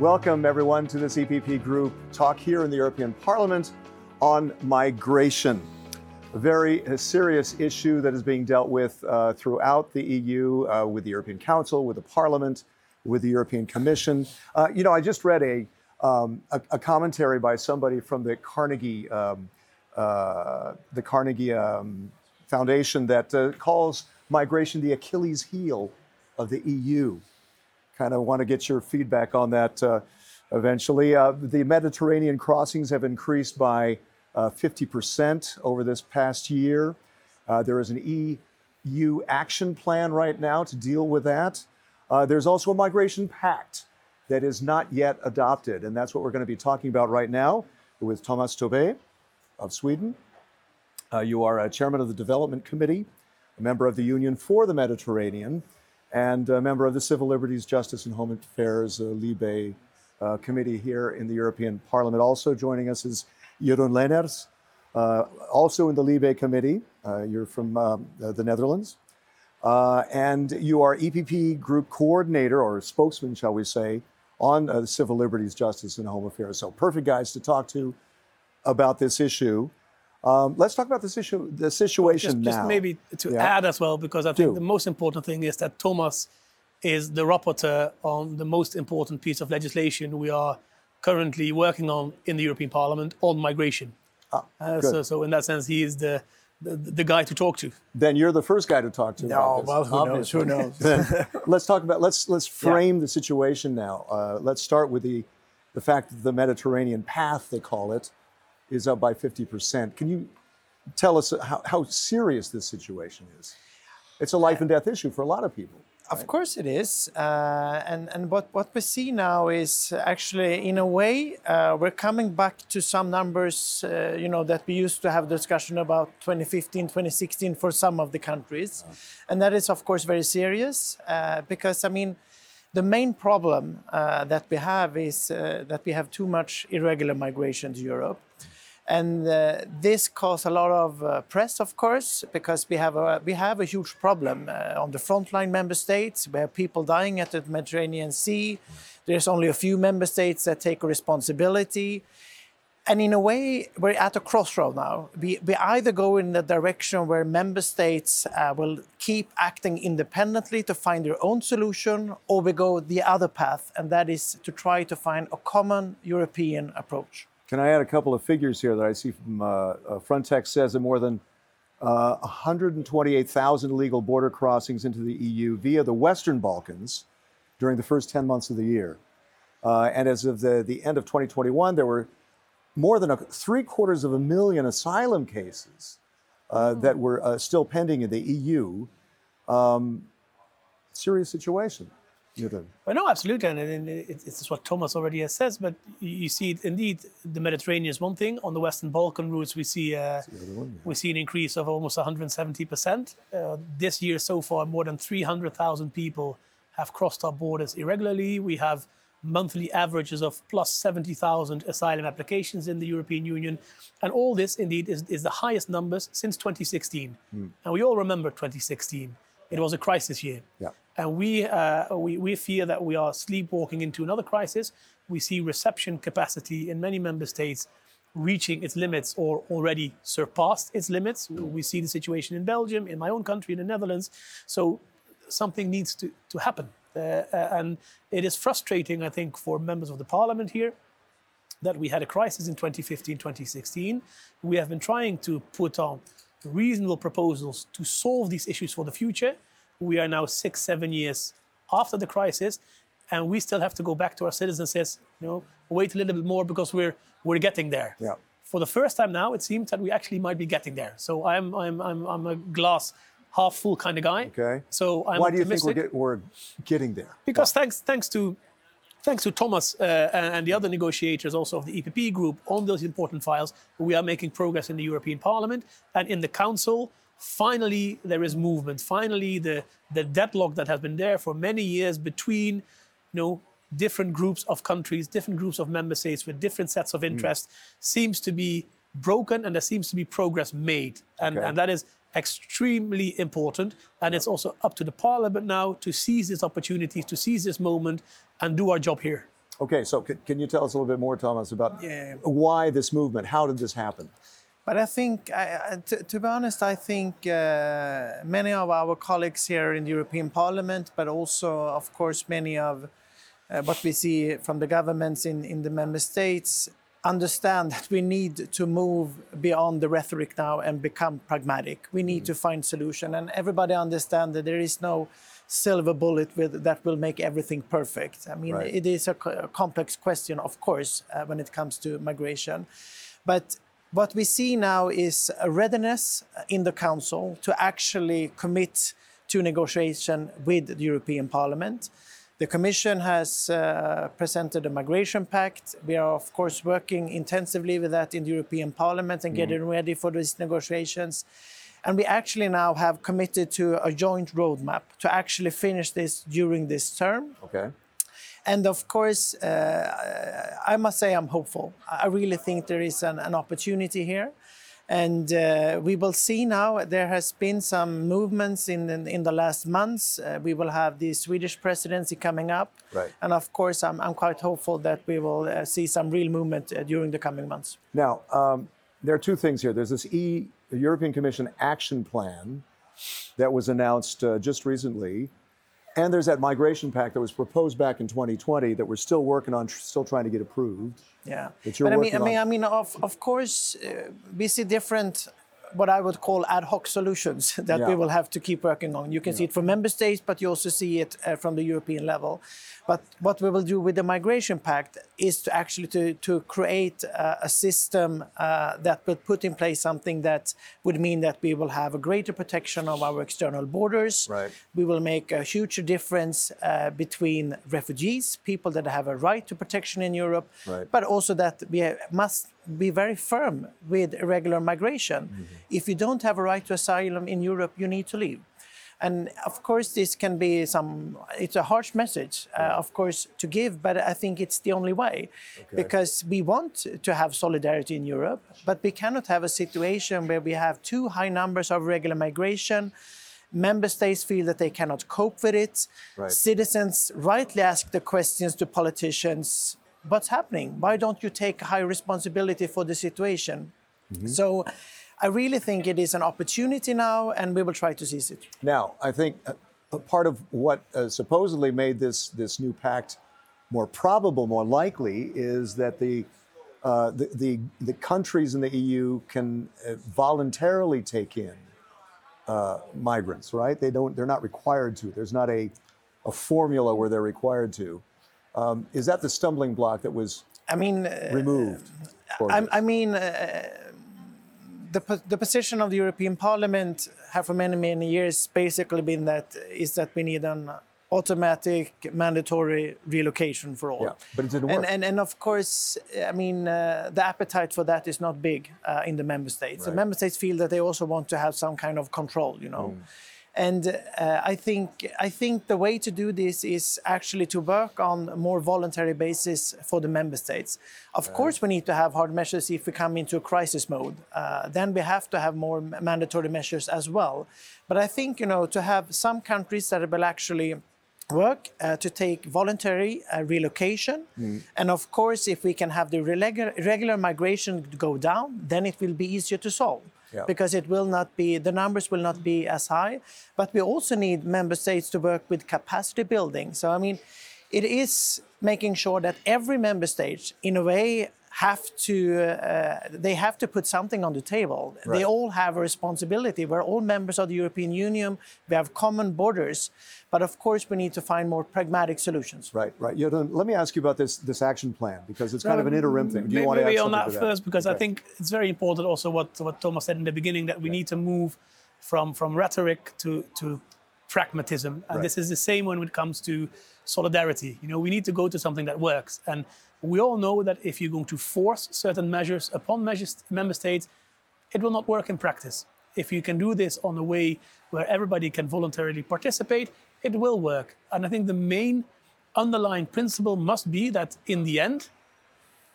Welcome, everyone, to this EPP group talk here in the European Parliament on migration. A very uh, serious issue that is being dealt with uh, throughout the EU, uh, with the European Council, with the Parliament, with the European Commission. Uh, you know, I just read a, um, a, a, commentary by somebody from the Carnegie, um, uh, the Carnegie um, Foundation that uh, calls migration the Achilles heel of the EU. Kind of want to get your feedback on that uh, eventually. Uh, the Mediterranean crossings have increased by uh, 50% over this past year. Uh, there is an EU action plan right now to deal with that. Uh, there's also a migration pact that is not yet adopted, and that's what we're going to be talking about right now with Tomas Tobé of Sweden. Uh, you are a chairman of the Development Committee, a member of the Union for the Mediterranean, and a member of the Civil Liberties, Justice, and Home Affairs uh, Libe uh, Committee here in the European Parliament. Also joining us is Jeroen Lenaers, uh, also in the Libe Committee. Uh, you're from um, the Netherlands. Uh, and you are EPP Group Coordinator, or spokesman, shall we say, on uh, civil liberties, justice, and home affairs. So, perfect guys to talk to about this issue. Um, let's talk about this issue, the situation just, now. Just maybe to yeah. add as well, because I think Do. the most important thing is that Tomas is the rapporteur on the most important piece of legislation we are currently working on in the European Parliament on migration. Ah, uh, so, so, in that sense, he is the, the, the guy to talk to. Then you're the first guy to talk to. No, well, who Obviously. knows? Who knows? let's talk about let's let's frame yeah. the situation now. Uh, let's start with the the fact that the Mediterranean path, they call it, is up by 50%. Can you tell us how, how serious this situation is? It's a life and death issue for a lot of people. Of course it is. Uh, and and what, what we see now is actually, in a way, uh, we're coming back to some numbers, uh, you know, that we used to have discussion about 2015, 2016 for some of the countries. Oh. And that is, of course, very serious uh, because, I mean, the main problem uh, that we have is uh, that we have too much irregular migration to Europe. And uh, this caused a lot of uh, press, of course, because we have a, we have a huge problem uh, on the frontline member states. We have people dying at the Mediterranean Sea. There's only a few member states that take responsibility. And in a way, we're at a crossroad now. We, we either go in the direction where member states uh, will keep acting independently to find their own solution, or we go the other path, and that is to try to find a common European approach. Can I add a couple of figures here that I see from uh, uh, Frontex says that more than uh, 128,000 illegal border crossings into the EU via the Western Balkans during the first 10 months of the year. Uh, and as of the, the end of 2021, there were more than a, three quarters of a million asylum cases uh, that were uh, still pending in the EU. Um, serious situation. Well, no, absolutely, and it's what Tomas already has said. But you see, indeed, the Mediterranean is one thing. On the Western Balkan routes, we see uh, one, yeah. we see an increase of almost 170 percent uh, this year so far. More than 300,000 people have crossed our borders irregularly. We have monthly averages of plus 70,000 asylum applications in the European Union, and all this indeed is, is the highest numbers since 2016. Mm. And we all remember 2016. It was a crisis year. Yeah. And we, uh, we, we fear that we are sleepwalking into another crisis. We see reception capacity in many member states reaching its limits or already surpassed its limits. We see the situation in Belgium, in my own country, in the Netherlands. So something needs to, to happen. Uh, uh and it is frustrating, I think, for members of the parliament here that we had a crisis in 2015, 2016. We have been trying to put on reasonable proposals to solve these issues for the future we are now six, seven years after the crisis, and we still have to go back to our citizens and says, you know, wait a little bit more because we're we're getting there. Yeah. For the first time now, it seems that we actually might be getting there. So I'm I'm I'm, I'm a glass half full kind of guy. Okay. So I'm Why do you think we're, get, we're getting there? Because thanks thanks to thanks to Tomas uh, and the other negotiators also of the EPP group on those important files, we are making progress in the European Parliament and in the Council finally there is movement. Finally, the, the deadlock that has been there for many years between you know, different groups of countries, different groups of member states with different sets of interests mm. seems to be broken and there seems to be progress made. And, okay. and that is extremely important. And it's also up to the parliament now to seize this opportunity, to seize this moment and do our job here. Okay, so can, can you tell us a little bit more, Tomas, about Yeah. why this movement? How did this happen? But I think, I- to, to be honest, I think uh, many of our colleagues here in the European Parliament, but also, of course, many of uh, what we see from the governments in, in the member states understand that we need to move beyond the rhetoric now and become pragmatic. We need to find solution, and everybody understand that there is no silver bullet with, that will make everything perfect. I mean, Right. it is a, co- a complex question, of course, uh, when it comes to migration, but what we see now is a readiness in the Council to actually commit to negotiation with the European Parliament. The Commission has uh, presented a migration pact. We are, of course, working intensively with that in the European Parliament and getting ready for these negotiations. And we actually now have committed to a joint roadmap to actually finish this during this term. Okay. And of course, uh, I must say I'm hopeful. I really think there is an, an opportunity here. And uh, we will see now, there has been some movements in, in, in the last months. Uh, we will have the Swedish presidency coming up. Right. And of course, I'm, I'm quite hopeful that we will uh, see some real movement uh, during the coming months. Now, um, there are two things here. There's this E European Commission action plan that was announced uh, just recently, and there's that migration pact that was proposed back in 2020 that we're still working on, still trying to get approved. Yeah. That you're but I mean, I mean, on. I mean, of, of course, uh, we see different, what I would call ad hoc solutions that we will have to keep working on. You can see it from member states, but you also see it uh, from the European level. But what we will do with the migration pact is to actually to, to create uh, a system uh, that will put in place something that would mean that we will have a greater protection of our external borders. Right. We will make a huge difference uh, between refugees, people that have a right to protection in Europe, Right. but also that we must be very firm with irregular migration. If you don't have a right to asylum in Europe, you need to leave. And of course, this can be some, it's a harsh message, uh, of course, to give, but I think it's the only way. Because we want to have solidarity in Europe, but we cannot have a situation where we have too high numbers of regular migration. Member states feel that they cannot cope with it. Right. Citizens rightly ask the questions to politicians what's happening? Why don't you take high responsibility for the situation? So I really think it is an opportunity now, and we will try to seize it. Now, I think uh, a part of what uh, supposedly made this this new pact more probable, more likely, is that the uh, the, the the countries in the EU can uh, voluntarily take in uh, migrants, right? They don't. They're not required to. There's not a a formula where they're required to. Um, is that the stumbling block that was I mean, uh, removed? I. I mean, uh, the, the position of the European Parliament have for many, many years basically been that is that we need an automatic mandatory relocation for all. Yeah, but it didn't And, work. and, and of course, I mean, uh, the appetite for that is not big uh, in the member states. The member states feel that they also want to have some kind of control, you know. And uh, I think I think the way to do this is actually to work on a more voluntary basis for the member states. Of course, we need to have hard measures if we come into a crisis mode. Uh, then we have to have more mandatory measures as well. But I think you know to have some countries that will actually work uh, to take voluntary uh, relocation. And of course, if we can have the irregular migration go down, then it will be easier to solve. Yeah. Because it will not be, the numbers will not be as high. But we also need member states to work with capacity building. So, I mean, it is making sure that every member state, in a way, have to uh, they have to put something on the table. They all have a responsibility. We're all members of the European Union. We have common borders, but of course we need to find more pragmatic solutions. Right, right. Jeroen, let me ask you about this this action plan because it's kind of an interim thing. Do you Maybe want to add on something that to first because I think it's very important also what, what Tomas said in the beginning that we need to move from, from rhetoric to, to pragmatism. And Right. this is the same when it comes to solidarity. You know, we need to go to something that works. And we all know that if you're going to force certain measures upon measures, member states, it will not work in practice. If you can do this on a way where everybody can voluntarily participate, it will work. And I think the main underlying principle must be that in the end,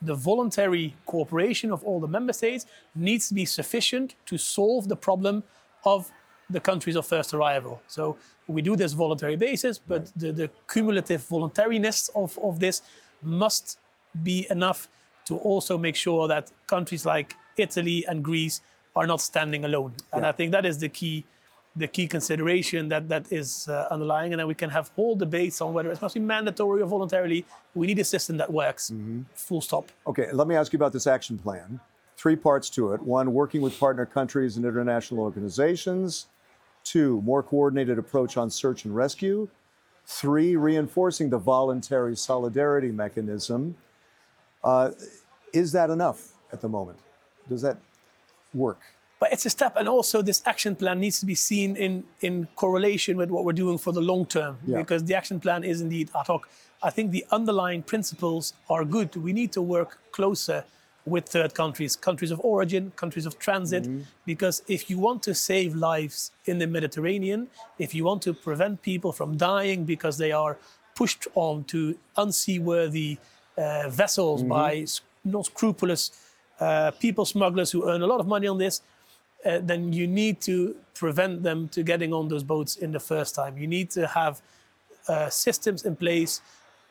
the voluntary cooperation of all the member states needs to be sufficient to solve the problem of the countries of first arrival. So we do this voluntary basis, but the, the cumulative voluntariness of, of this must be enough to also make sure that countries like Italy and Greece are not standing alone. And Yeah. I think that is the key, the key consideration that that is uh, underlying. And then we can have whole debates on whether it must be mandatory or voluntarily. We need a system that works. Full stop. Okay, let me ask you about this action plan. Three parts to it. One, working with partner countries and international organizations. Two, more coordinated approach on search and rescue. Three, reinforcing the voluntary solidarity mechanism. Uh, is that enough at the moment? Does that work? But it's a step, and also this action plan needs to be seen in, in correlation with what we're doing for the long term, Yeah. because the action plan is indeed ad hoc. I think the underlying principles are good. We need to work closer with third countries, countries of origin, countries of transit, because if you want to save lives in the Mediterranean, if you want to prevent people from dying because they are pushed on to unseaworthy uh, vessels by s- not scrupulous uh, people smugglers who earn a lot of money on this, uh, then you need to prevent them to getting on those boats in the first time. You need to have uh, systems in place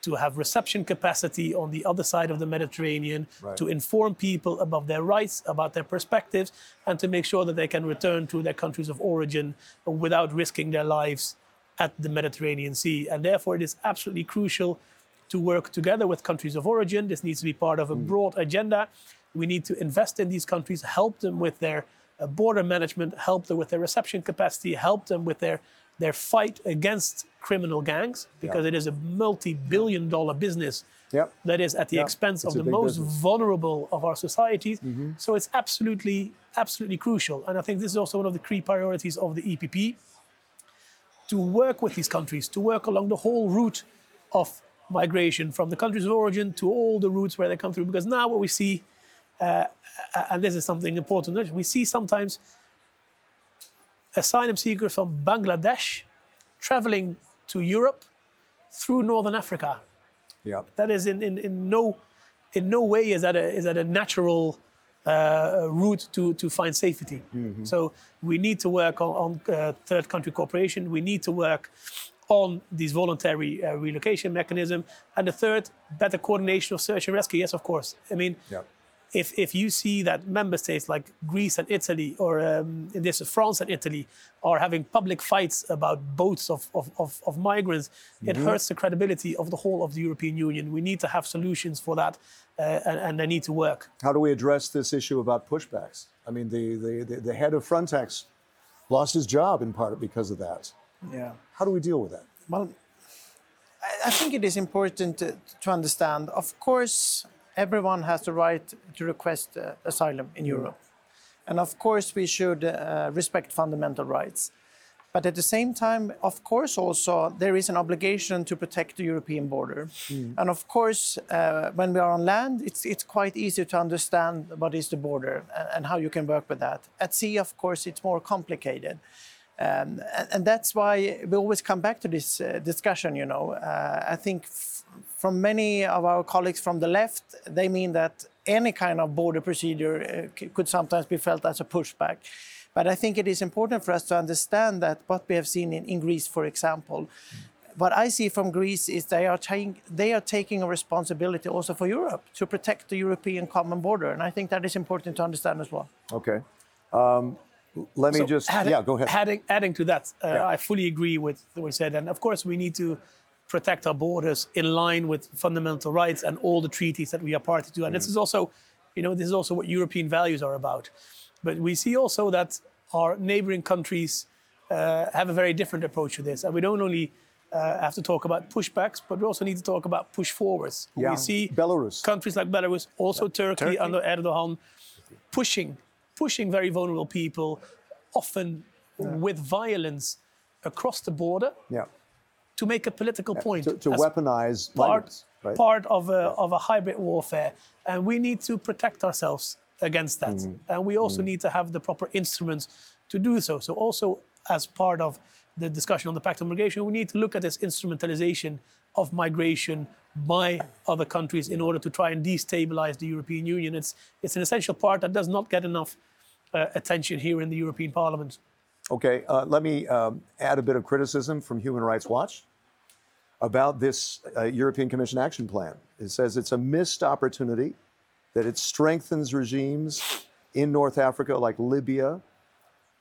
to have reception capacity on the other side of the Mediterranean, Right. to inform people about their rights, about their perspectives, and to make sure that they can return to their countries of origin without risking their lives at the Mediterranean Sea. And therefore, it is absolutely crucial to work together with countries of origin. This needs to be part of a broad agenda. We need to invest in these countries, help them with their uh, border management, help them with their reception capacity, help them with their their fight against criminal gangs, because it is a multi-billion dollar business Yep. that is at the Yeah, expense of it's a the most business. vulnerable of our societies. So it's absolutely, absolutely crucial. And I think this is also one of the key priorities of the EPP to work with these countries, to work along the whole route of migration from the countries of origin to all the routes where they come through. Because now what we see, uh, and this is something important, we see sometimes asylum seekers from Bangladesh traveling to Europe through Northern Africa Yep. that is in, in, in no in no way is that a is that a natural uh, route to, to find safety. So we need to work on, on uh, third country cooperation. We need to work on these voluntary uh, relocation mechanism. And the third, better coordination of search and rescue. Yes, of course. I mean, Yep. if, if you see that member states like Greece and Italy, or um, in this France and Italy, are having public fights about boats of, of, of, of migrants, it hurts the credibility of the whole of the European Union. We need to have solutions for that, uh, and, and they need to work. How do we address this issue about pushbacks? I mean, the, the, the, the head of Frontex lost his job in part because of that. Yeah. How do we deal with that? Well, I- think it is important to, to understand. Of course, everyone has the right to request uh, asylum in Europe. And of course, we should uh, respect fundamental rights. But at the same time, of course, also there is an obligation to protect the European border. And of course, uh, when we are on land, it's, it's quite easy to understand what is the border and, and how you can work with that. At sea, of course, it's more complicated. Um, and, and that's why we always come back to this uh, discussion. You know, uh, I think from many of our colleagues from the left, they mean that any kind of border procedure uh, could sometimes be felt as a pushback. But I think it is important for us to understand that what we have seen in, in Greece, for example, what I see from Greece is they are, taking they are taking a responsibility also for Europe to protect the European common border. And I think that is important to understand as well. Okay. Um, let me So just, adding- yeah, go ahead. Adding, adding to that, uh, Yeah. I fully agree with what you said. And of course, we need to protect our borders in line with fundamental rights and all the treaties that we are party to. And this is also, you know, this is also what European values are about. But we see also that our neighboring countries uh, have a very different approach to this. And we don't only uh, have to talk about pushbacks, but we also need to talk about push forwards. Yeah. We see Belarus. countries like Belarus, also Turkey, Turkey. under Erdogan, pushing, pushing very vulnerable people, often with violence across the border yeah. to make a political point. To, to weaponize part, migrants, right? part of, a, of a hybrid warfare. And we need to protect ourselves against that. Mm-hmm. And we also need to have the proper instruments to do so. So, also, as part of the discussion on the Pact on Migration, we need to look at this instrumentalization of migration by other countries in order to try and destabilize the European Union. It's, it's an essential part that does not get enough uh, attention here in the European Parliament. Okay, uh, let me um, add a bit of criticism from Human Rights Watch. about this uh, European Commission action plan. It says it's a missed opportunity, that it strengthens regimes in North Africa like Libya.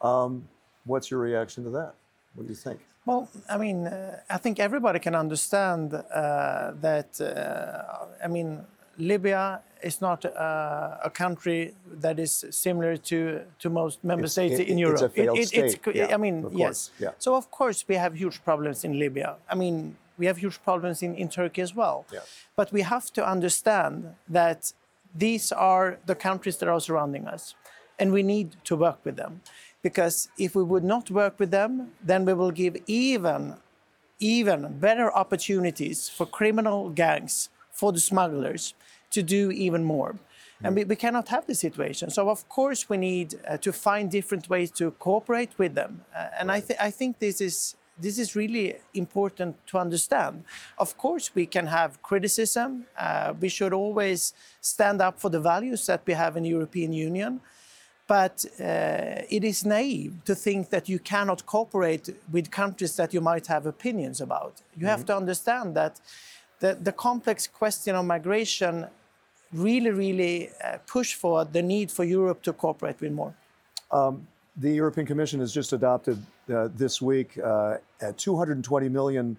Um, what's your reaction to that? What do you think? Well, I mean, uh, I think everybody can understand uh, that. Uh, I mean, Libya is not uh, a country that is similar to, to most member It's- states it- in it's Europe. a failed state. co- Yeah, I mean, yes. yeah. So of course we have huge problems in Libya. I mean, we have huge problems in, in Turkey as well. Yeah. But we have to understand that these are the countries that are surrounding us, and we need to work with them. Because if we would not work with them, then we will give even even better opportunities for criminal gangs, for the smugglers, to do even more. And we, we cannot have this situation. So, of course, we need uh, to find different ways to cooperate with them. Uh, and I, th- I think this is, this is really important to understand. Of course, we can have criticism. Uh, we should always stand up for the values that we have in the European Union. But uh, it is naive to think that you cannot cooperate with countries that you might have opinions about. You have to understand that the, the complex question of migration really, really uh, push for the need for Europe to cooperate with more. The European Commission has just adopted uh, this week uh, a 220 million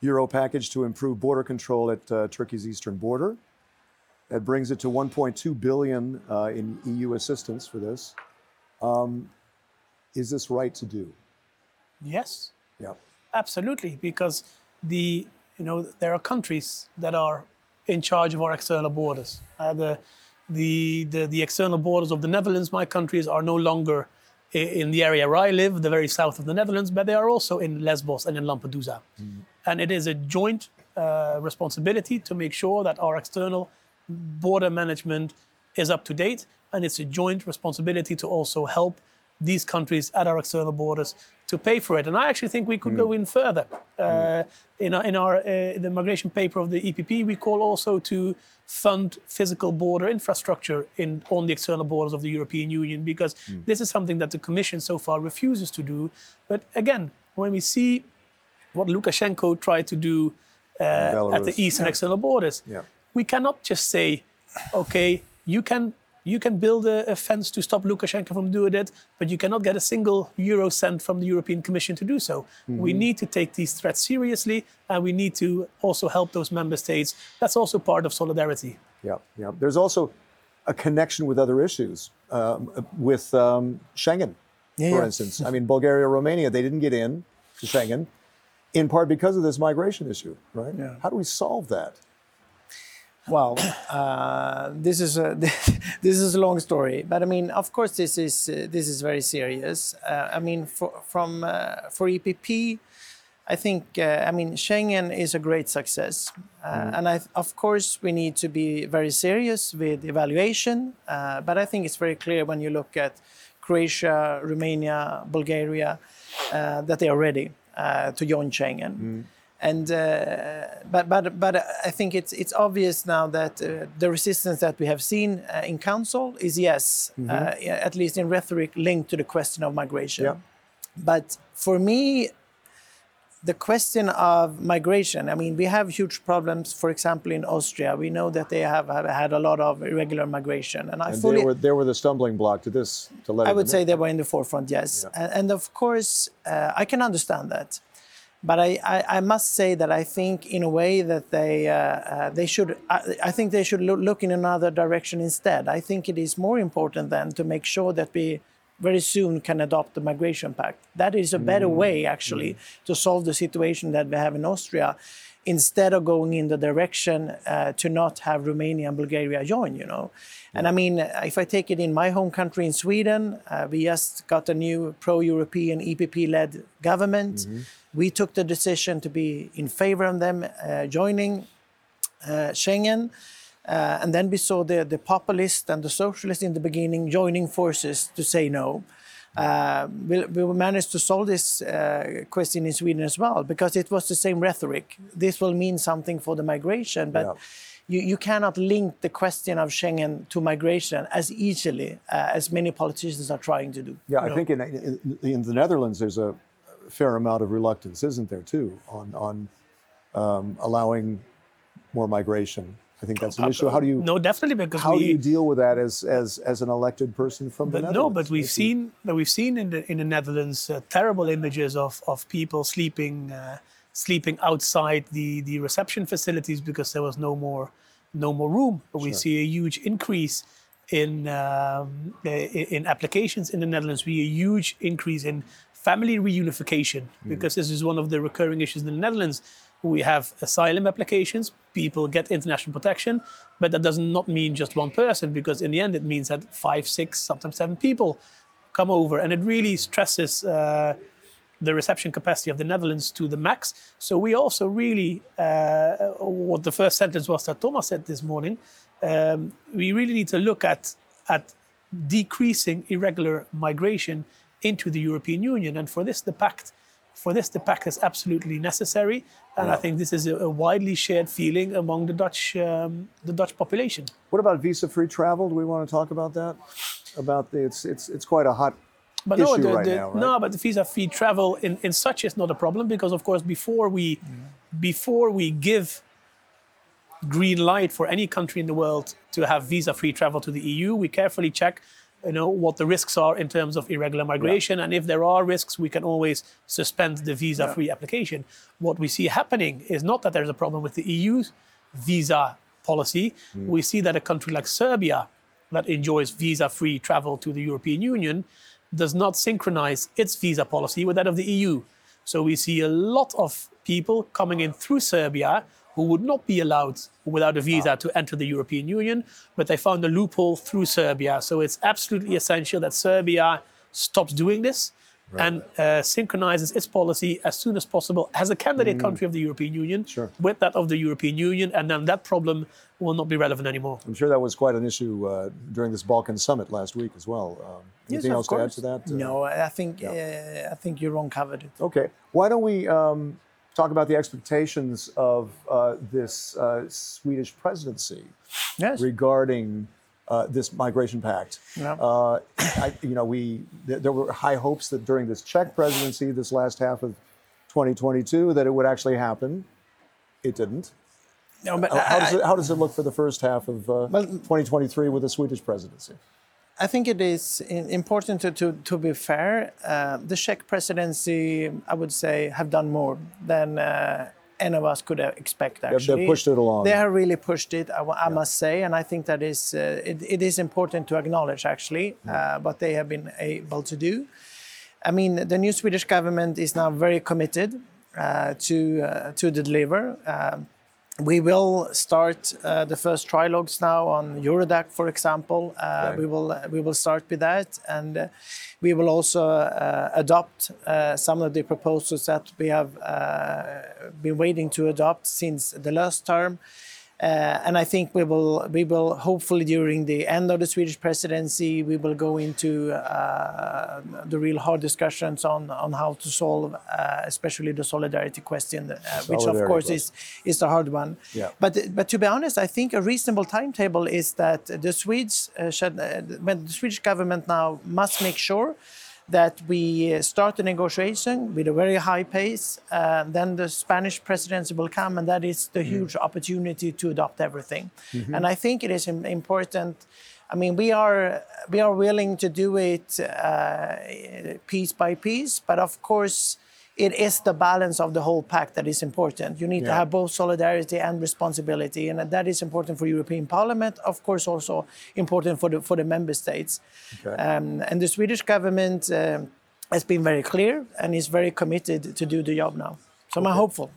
euro package to improve border control at uh, Turkey's eastern border. That brings it to 1.2 billion uh, in EU assistance for this. Um, is this right to do? Yes, Yeah. absolutely, because the you know there are countries that are in charge of our external borders. Uh, the, the the the external borders of the Netherlands, my countries, are no longer in the area where I live, the very south of the Netherlands, but they are also in Lesbos and in Lampedusa. And it is a joint uh, responsibility to make sure that our external border management is up to date, and it's a joint responsibility to also help these countries at our external borders to pay for it. And I actually think we could go in further. Uh, in our, in our uh, the migration paper of the EPP, we call also to fund physical border infrastructure in on the external borders of the European Union because this is something that the Commission so far refuses to do. But again, when we see what Lukashenko tried to do uh, at the eastern external borders, Yeah. We cannot just say, okay, you can you can build a, a fence to stop Lukashenko from doing it, but you cannot get a single euro cent from the European Commission to do so. We need to take these threats seriously, and we need to also help those member states. That's also part of solidarity. Yeah, yeah. There's also a connection with other issues, um, with um, Schengen, Yeah, for yeah. instance. I mean, Bulgaria, Romania, they didn't get in to Schengen, in part because of this migration issue, right? Yeah. How do we solve that? Well, uh, this is a this is a long story, but I mean, of course, this is uh, this is very serious. Uh, I mean, for, from uh, for EPP, I think uh, I mean Schengen is a great success, uh, and I, of course we need to be very serious with evaluation. Uh, but I think it's very clear when you look at Croatia, Romania, Bulgaria, uh, that they are ready uh, to join Schengen. And uh, but but but I think it's it's obvious now that uh, the resistance that we have seen uh, in council is yes, uh, yeah, at least in rhetoric, linked to the question of migration. Yeah. But for me, the question of migration, I mean, we have huge problems, for example, in Austria. We know that they have, have had a lot of irregular migration. And I And fully. they were, they were the stumbling block to this, to let I would say they were in the forefront, yes. Yeah. And, and of course, uh, I can understand that. But I, I, I must say that I think, in a way, that they uh, uh, they should. I, I think they should look, look in another direction instead. I think it is more important then to make sure that we very soon can adopt the migration pact. That is a better way, actually, to solve the situation that we have in Austria, instead of going in the direction uh, to not have Romania and Bulgaria join. You know, and I mean, if I take it in my home country in Sweden, uh, we just got a new pro-European EPP-led government. We took the decision to be in favor of them uh, joining uh, Schengen. Uh, and then we saw the, the populists and the socialists in the beginning joining forces to say no. Uh, we, we managed to solve this uh, question in Sweden as well because it was the same rhetoric. This will mean something for the migration, but Yeah. you, you cannot link the question of Schengen to migration as easily uh, as many politicians are trying to do. Yeah, I think in, in, in the Netherlands there's a fair amount of reluctance, isn't there, too, on, on um, allowing more migration? I think that's an issue. How do you No, definitely because how we, do you deal with that as as as an elected person from the Netherlands? no, but we've seen but we've seen in the in the Netherlands uh, terrible images of of people sleeping uh, sleeping outside the the reception facilities because there was no more no more room. But we see a huge increase in um, in applications in the Netherlands. We see a huge increase in family reunification because this is one of the recurring issues in the Netherlands. We have asylum applications, people get international protection, but that does not mean just one person because in the end it means that five, six, sometimes seven people come over, and it really stresses uh, the reception capacity of the Netherlands to the max. So we also really, uh, what the first sentence was that Tomas said this morning, um, we really need to look at at decreasing irregular migration into the European Union, and for this the pact. For this, the pact is absolutely necessary, and I think this is a, a widely shared feeling among the Dutch, um, the Dutch population. What about visa-free travel? Do we want to talk about that? About the it's it's it's quite a hot But issue no, the, right the- now, right? no, but the visa-free travel in, in such is not a problem because, of course, before we before we give green light for any country in the world to have visa-free travel to the EU, we carefully check, you know, what the risks are in terms of irregular migration, and if there are risks, we can always suspend the visa-free application. What we see happening is not that there's a problem with the EU's visa policy. Hmm. We see that a country like Serbia, that enjoys visa-free travel to the European Union, does not synchronize its visa policy with that of the EU. So we see a lot of people coming in through Serbia who would not be allowed without a visa to enter the European Union, but they found a loophole through Serbia. So it's absolutely essential that Serbia stops doing this and uh, synchronizes its policy as soon as possible as a candidate country of the European Union Sure. with that of the European Union, and then that problem will not be relevant anymore. I'm sure that was quite an issue uh, during this Balkan summit last week as well. Um, anything of else to add to that? Uh, No, I think uh, I think Jeroen covered it. Okay. Why don't we um, talk about the expectations of uh, this uh, Swedish presidency Yes. regarding uh, this migration pact? Yeah. Uh, I, you know, we th- there were high hopes that during this Czech presidency, this last half of 2022, that it would actually happen. It didn't. No, but How, how does it, how does it look for the first half of uh, Well- 2023 with the Swedish presidency? I think it is important to, to, to be fair. Uh, the Czech presidency, I would say, have done more than uh, any of us could uh, expect. Actually, pushed it along. They have really pushed it. I, I must say, and I think that is uh, it, it is important to acknowledge actually uh, what they have been able to do. I mean, the new Swedish government is now very committed uh, to uh, to deliver. We will start uh, the first trilogues now on Eurodac, for example. Uh, Okay. We will uh, we will start with that, and uh, we will also uh, adopt uh, some of the proposals that we have been waiting to adopt since the last term. Uh, and I think we will we will hopefully during the end of the Swedish presidency we will go into uh, the real hard discussions on on how to solve uh, especially the solidarity question, uh, which of course is is the hard one. Yeah. But but to be honest, I think a reasonable timetable is that the Swedes uh, should, uh, when the Swedish government now must make sure that we uh, start the negotiation with a very high pace. Uh, then the Spanish presidency will come, and that is the huge opportunity to adopt everything. And I think it is important. I mean, we are we are willing to do it uh, piece by piece, but of course, it is the balance of the whole pact that is important. You need to have both solidarity and responsibility, and that is important for European Parliament. Of course, also important for the for the member states. Okay. Um, and the Swedish government um has been very clear and is very committed to do the job now. So I'm hopeful.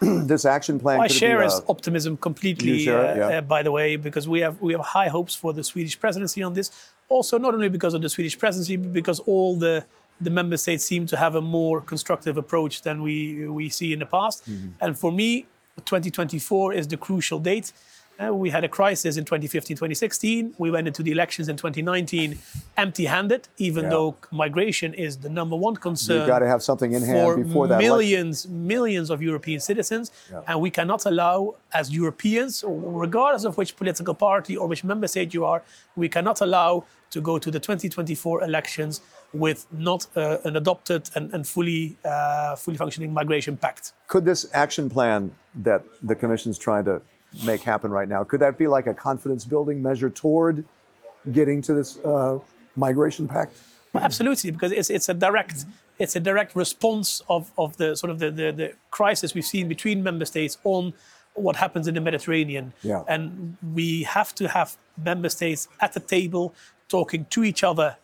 this action plan. I could it be share a- his optimism completely. Share uh, yeah. uh, by the way, because we have we have high hopes for the Swedish presidency on this. Also, not only because of the Swedish presidency, but because all the the member states seem to have a more constructive approach than we we see in the past. Mm-hmm. And for me, 2024 is the crucial date Uh, we had a crisis in 2015, 2016. We went into the elections in 2019 empty-handed, even Yeah. though migration is the number one concern. You've got to have something in hand for before that. election. millions, millions of European citizens, Yeah. and we cannot allow, as Europeans, regardless of which political party or which member state you are, we cannot allow to go to the 2024 elections with not uh, an adopted and, and fully, uh, fully functioning migration pact. Could this action plan that the Commission's trying to make happen right now, could that be like a confidence building measure toward getting to this uh, migration pact? Well, Absolutely, because it's, it's a direct it's a direct response of, of the sort of the, the, the crisis we've seen between member states on what happens in the Mediterranean. Yeah. And we have to have member states at the table talking to each other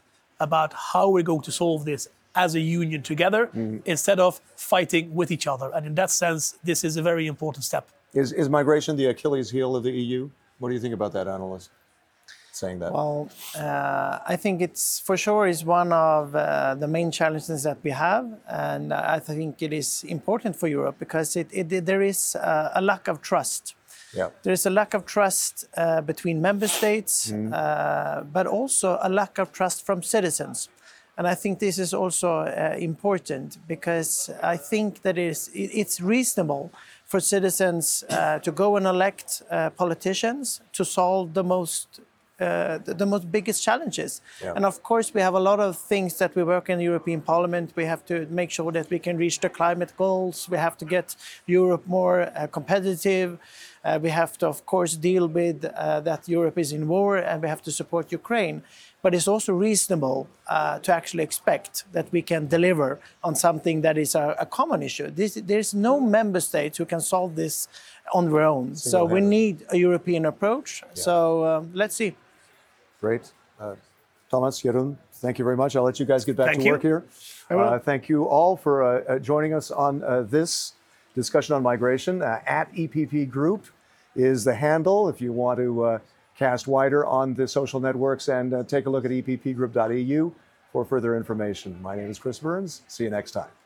about how we're going to solve this as a union together instead of fighting with each other. And in that sense, this is a very important step. Is, is migration the Achilles heel of the EU? What do you think about that, analyst? Saying that. Well, uh, I think it's for sure is one of uh, the main challenges that we have, and I think it is important for Europe because it, it there is uh, a lack of trust. Yeah. There is a lack of trust uh, between member states, uh, but also a lack of trust from citizens. And I think this is also uh, important because I think that it is, it- it's reasonable for citizens uh, to go and elect uh, politicians to solve the most uh, the, the most biggest challenges. Yeah. And of course, we have a lot of things that we work in the European Parliament. We have to make sure that we can reach the climate goals. We have to get Europe more uh, competitive. Uh, we have to, of course, deal with uh, that Europe is in war and we have to support Ukraine. But it's also reasonable uh, to actually expect that we can deliver on something that is a, a common issue. This, there's no member state who can solve this on their own. So we need a European approach. So um, let's see. Great. Uh, Tomas, Jeroen, thank you very much. I'll let you guys get back Thank to you. work here. will. Uh, thank you all for uh, uh, joining us on uh, this discussion on migration. Uh, at EPP Group is the handle if you want to uh, cast wider on the social networks and uh, take a look at eppgroup.eu for further information. My name is Chris Burns. See you next time.